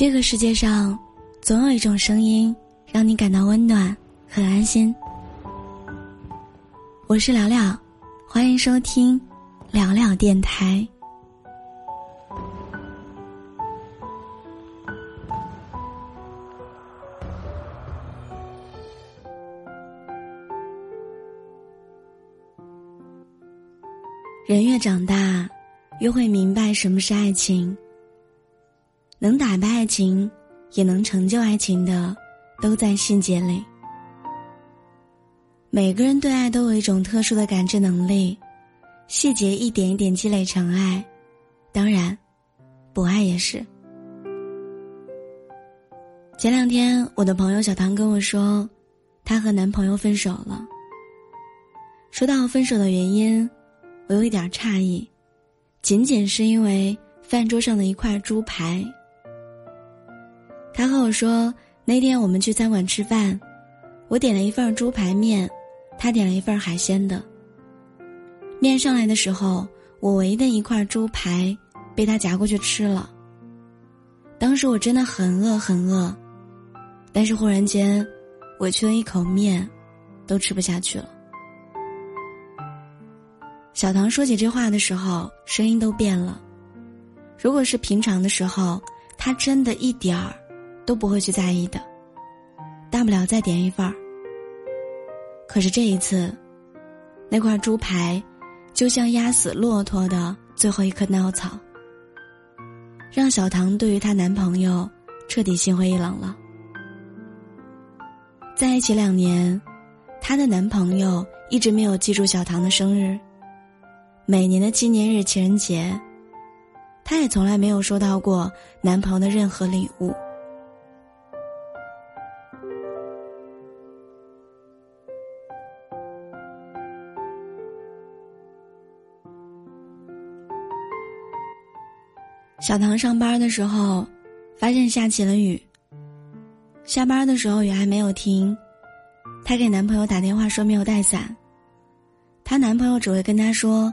这个世界上，总有一种声音让你感到温暖和安心。我是聊聊，欢迎收听聊聊电台。人越长大，越会明白什么是爱情。能打败爱情，也能成就爱情的，都在细节里。每个人对爱都有一种特殊的感知能力，细节一点一点积累成爱。当然，不爱也是。前两天，我的朋友小唐跟我说，她和男朋友分手了。说到分手的原因。我有一点诧异，仅仅是因为饭桌上的一块猪排。他和我说，那天我们去餐馆吃饭，我点了一份猪排面，他点了一份海鲜的。面上来的时候，我唯一的一块猪排被他夹过去吃了。当时我真的很饿很饿，但是忽然间，委屈的一口面，都吃不下去了。小唐说起这话的时候，声音都变了。如果是平常的时候，他真的一点儿都不会去在意的，大不了再点一份儿。可是这一次，那块猪排就像压死骆驼的最后一颗稻草，让小唐对于她男朋友彻底心灰意冷了。在一起两年，她的男朋友一直没有记住小唐的生日。每年的纪念日、情人节，她也从来没有收到过男朋友的任何礼物。小唐上班的时候，发现下起了雨。下班的时候雨还没有停，她给男朋友打电话说没有带伞，她男朋友只会跟她说。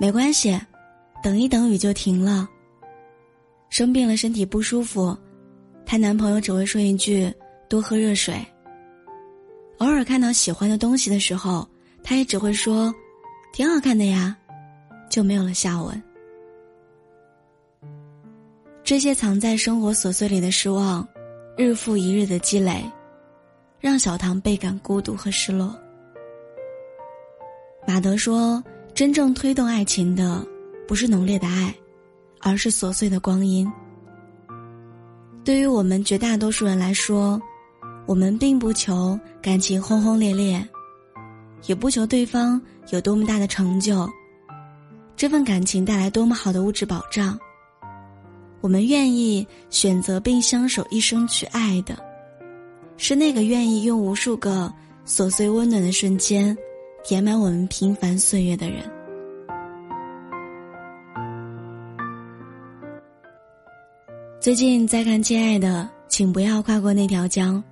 没关系，等一等雨就停了。生病了，身体不舒服，她男朋友只会说一句“多喝热水”。偶尔看到喜欢的东西的时候，他也只会说“挺好看的呀”，就没有了下文。这些藏在生活琐碎里的失望，日复一日的积累，让小唐倍感孤独和失落。马德说。真正推动爱情的，不是浓烈的爱，而是琐碎的光阴。对于我们绝大多数人来说，我们并不求感情轰轰烈烈，也不求对方有多么大的成就，这份感情带来多么好的物质保障。我们愿意选择并相守一生去爱的，是那个愿意用无数个琐碎温暖的瞬间。填满我们平凡岁月的人。最近在看《亲爱的，请不要跨过那条江》，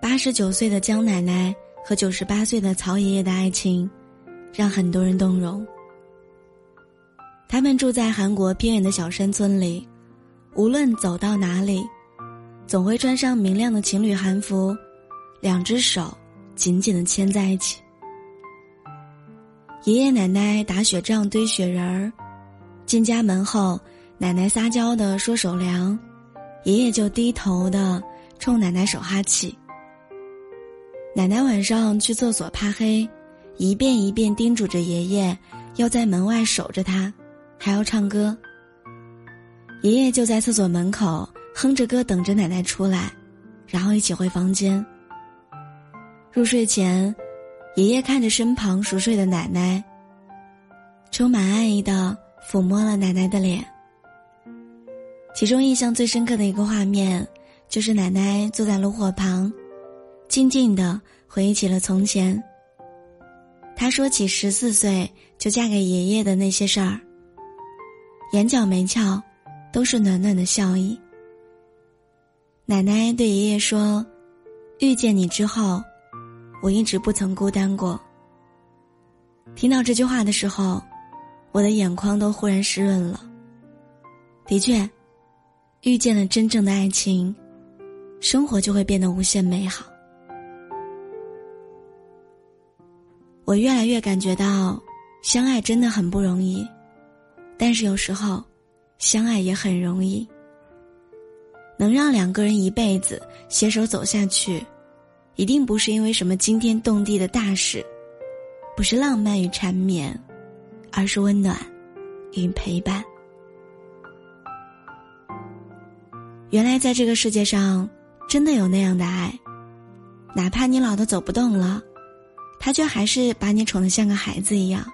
八十九岁的江奶奶和九十八岁的曹爷爷的爱情，让很多人动容。他们住在韩国偏远的小山村里，无论走到哪里，总会穿上明亮的情侣韩服，两只手紧紧的牵在一起。爷爷奶奶打雪仗堆雪人儿，进家门后，奶奶撒娇的说手凉，爷爷就低头的冲奶奶手哈气。奶奶晚上去厕所怕黑，一遍一遍叮嘱着爷爷要在门外守着他，还要唱歌。爷爷就在厕所门口哼着歌等着奶奶出来，然后一起回房间。入睡前。爷爷看着身旁熟睡的奶奶，充满爱意的抚摸了奶奶的脸。其中印象最深刻的一个画面，就是奶奶坐在炉火旁，静静的回忆起了从前。她说起十四岁就嫁给爷爷的那些事儿，眼角眉翘，都是暖暖的笑意。奶奶对爷爷说：“遇见你之后。”我一直不曾孤单过。听到这句话的时候，我的眼眶都忽然湿润了。的确，遇见了真正的爱情，生活就会变得无限美好。我越来越感觉到，相爱真的很不容易，但是有时候，相爱也很容易。能让两个人一辈子携手走下去，一定不是因为什么惊天动地的大事，不是浪漫与缠绵，而是温暖与陪伴。原来在这个世界上，真的有那样的爱，哪怕你老的走不动了。他却还是把你宠得像个孩子一样，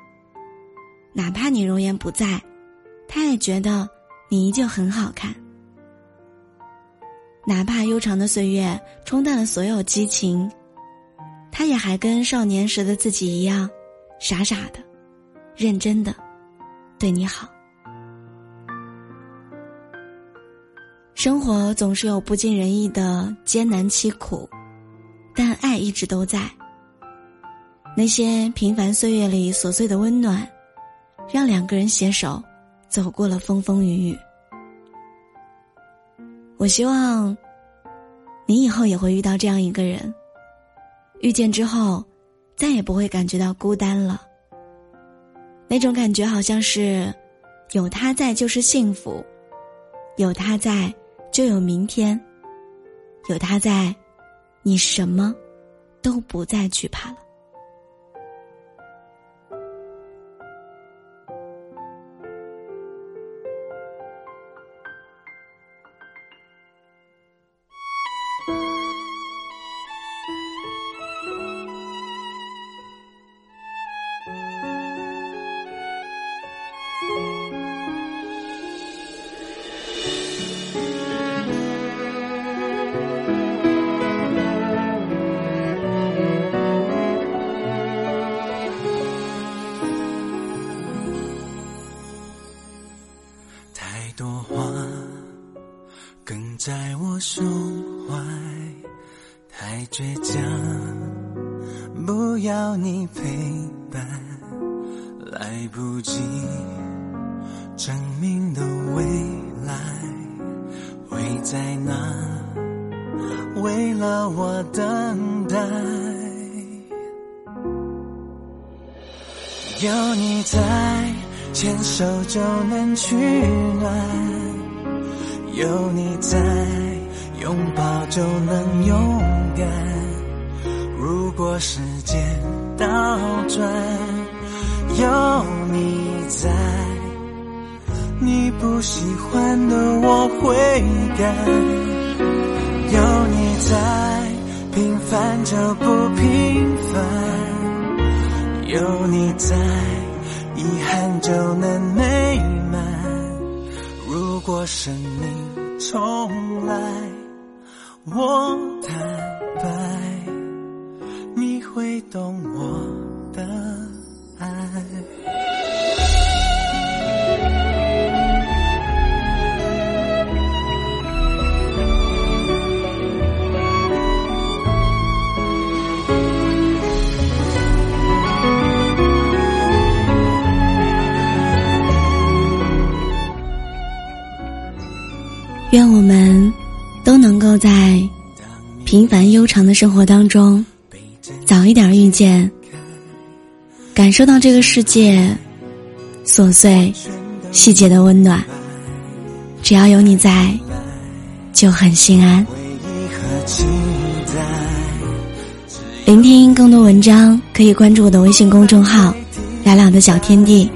哪怕你容颜不在，他也觉得你依旧很好看。哪怕悠长的岁月冲淡了所有激情，他也还跟少年时的自己一样，傻傻的、认真的对你好。生活总是有不尽人意的艰难凄苦，但爱一直都在。那些平凡岁月里琐碎的温暖，让两个人携手走过了风风雨雨。我希望你以后也会遇到这样一个人，遇见之后再也不会感觉到孤单了。那种感觉好像是有他在就是幸福，有他在就有明天，有他在，你什么都不再惧怕了。在我胸怀，太倔强，不要你陪伴，来不及证明的未来会在哪？为了我等待，有你在，牵手就能取暖。有你在，拥抱就能勇敢。如果时间倒转，有你在，你不喜欢的我会改。有你在，平凡就不平凡。有你在，遗憾就能美满。果生命。重来，我坦白，你会懂我的爱。愿我们都能够在平凡悠长的生活当中，早一点遇见，感受到这个世界琐碎细节的温暖。只要有你在，就很心安。聆听更多文章，可以关注我的微信公众号“聊聊的小天地”，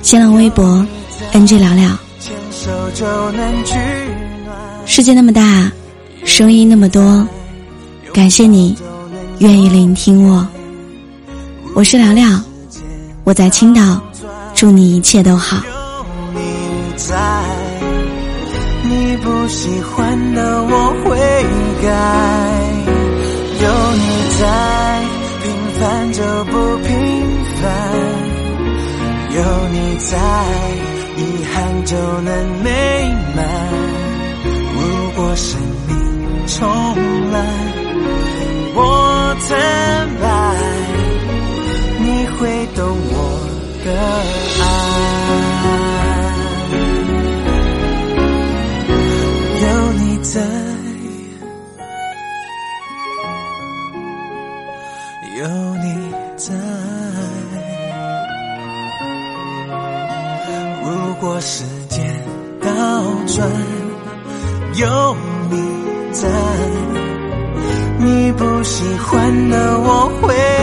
新浪微博 “NG 聊聊”。牵手就能去世界那么大，声音那么多，感谢你愿意聆听我。我是聊聊，我在青岛，祝你一切都好。有你在，你不喜欢的我会改。有你在，平凡就不平凡。有你在，遗憾就能美满。生命重来我坦白你会懂我的爱。有你在有你在。如果时间倒转有你在，你不喜欢的我会。